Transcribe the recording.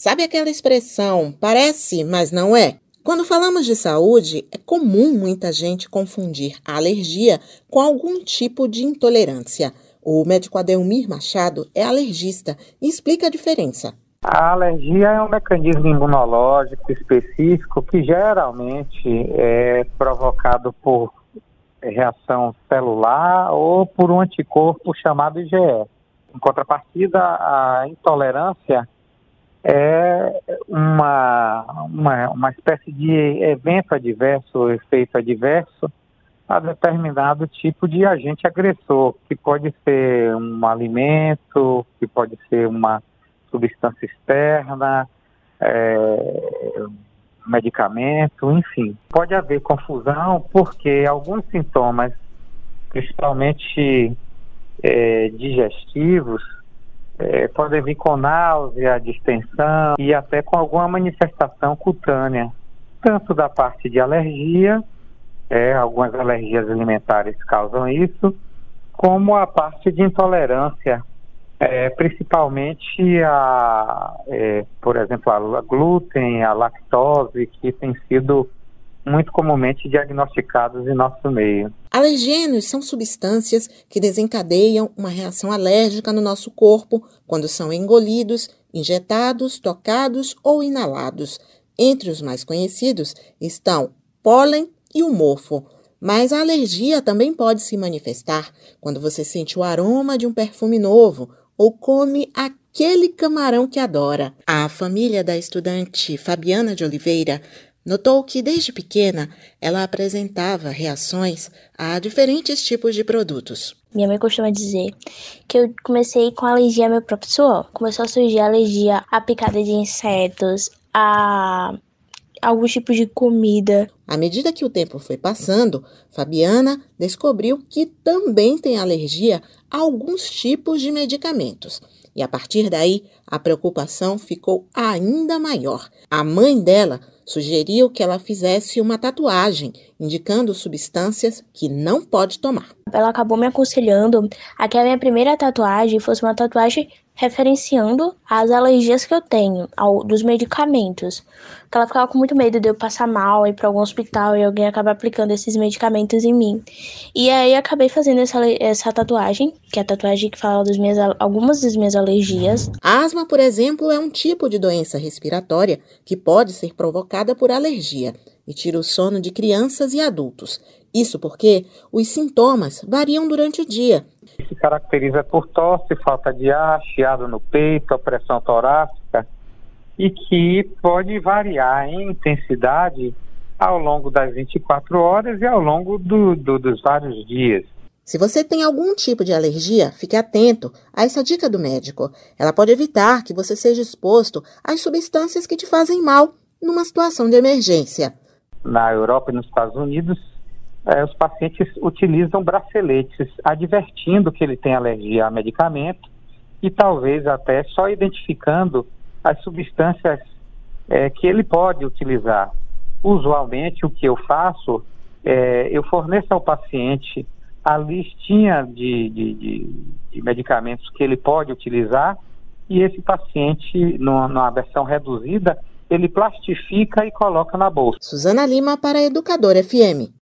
Sabe aquela expressão parece, mas não é? Quando falamos de saúde, é comum muita gente confundir a alergia com algum tipo de intolerância. O médico Adelmir Machado é alergista e explica a diferença. A alergia é um mecanismo imunológico específico que geralmente é provocado por reação celular ou por um anticorpo chamado IgE. Em contrapartida, a intolerância é uma, uma, uma espécie de evento adverso, efeito adverso a determinado tipo de agente agressor, que pode ser um alimento, que pode ser uma substância externa, é, medicamento, enfim. Pode haver confusão porque alguns sintomas, principalmente é, digestivos, é, podem vir com náusea, distensão e até com alguma manifestação cutânea, tanto da parte de alergia, é, algumas alergias alimentares causam isso, como a parte de intolerância, é, principalmente a, é, por exemplo, a glúten, a lactose, que tem sido muito comumente diagnosticados em nosso meio. Alergênios são substâncias que desencadeiam uma reação alérgica no nosso corpo quando são engolidos, injetados, tocados ou inalados. Entre os mais conhecidos estão pólen e o mofo. Mas a alergia também pode se manifestar quando você sente o aroma de um perfume novo ou come aquele camarão que adora. A família da estudante Fabiana de Oliveira Notou que, desde pequena, ela apresentava reações a diferentes tipos de produtos. Minha mãe costuma dizer que eu comecei com alergia ao meu próprio suor. Começou a surgir alergia à picada de insetos, a alguns tipos de comida. À medida que o tempo foi passando, Fabiana descobriu que também tem alergia a alguns tipos de medicamentos. E a partir daí, a preocupação ficou ainda maior. A mãe dela sugeriu que ela fizesse uma tatuagem indicando substâncias que não pode tomar. Ela acabou me aconselhando a que a minha primeira tatuagem fosse uma tatuagem referenciando as alergias que eu tenho ao, dos medicamentos. Porque ela ficava com muito medo de eu passar mal, ir para algum hospital e alguém acabar aplicando esses medicamentos em mim. E aí acabei fazendo essa, essa tatuagem, que é a tatuagem que fala das minhas, algumas das minhas alergias. A asma, por exemplo, é um tipo de doença respiratória que pode ser provocada por alergia e tira o sono de crianças e adultos. Isso porque os sintomas variam durante o dia. Se caracteriza por tosse, falta de ar, chiado no peito, pressão torácica e que pode variar em intensidade ao longo das 24 horas e ao longo do, do, dos vários dias. Se você tem algum tipo de alergia, fique atento a essa dica do médico. Ela pode evitar que você seja exposto às substâncias que te fazem mal numa situação de emergência. Na Europa e nos Estados Unidos, é, os pacientes utilizam braceletes, advertindo que ele tem alergia a medicamento e talvez até só identificando as substâncias é, que ele pode utilizar. Usualmente, o que eu faço é eu forneço ao paciente a listinha de, de, de, de medicamentos que ele pode utilizar e esse paciente, numa, numa versão reduzida, ele plastifica e coloca na bolsa. Suzana Lima para a Educadora FM.